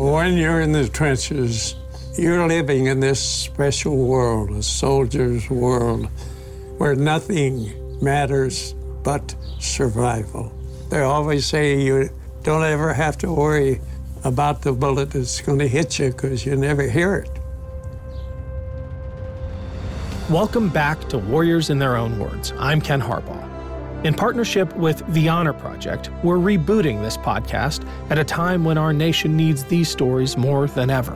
When you're in the trenches, you're living in this special world, a soldier's world, where nothing matters but survival. They always say you don't ever have to worry about the bullet that's going to hit you because you never hear it. Welcome back to Warriors in Their Own Words. I'm Ken Harbaugh. In partnership with The Honor Project, we're rebooting this podcast at a time when our nation needs these stories more than ever.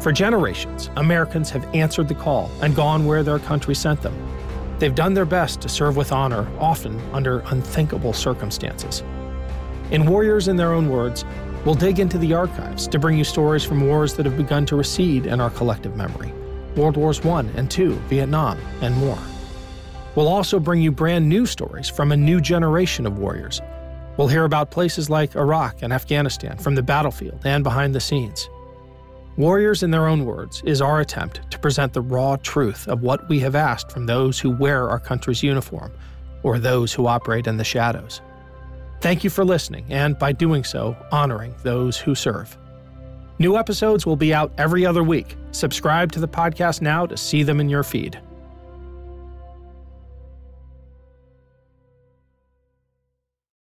For generations, Americans have answered the call and gone where their country sent them. They've done their best to serve with honor, often under unthinkable circumstances. In Warriors in Their Own Words, we'll dig into the archives to bring you stories from wars that have begun to recede in our collective memory World Wars I and II, Vietnam, and more. We'll also bring you brand new stories from a new generation of warriors. We'll hear about places like Iraq and Afghanistan from the battlefield and behind the scenes. Warriors in Their Own Words is our attempt to present the raw truth of what we have asked from those who wear our country's uniform or those who operate in the shadows. Thank you for listening and, by doing so, honoring those who serve. New episodes will be out every other week. Subscribe to the podcast now to see them in your feed.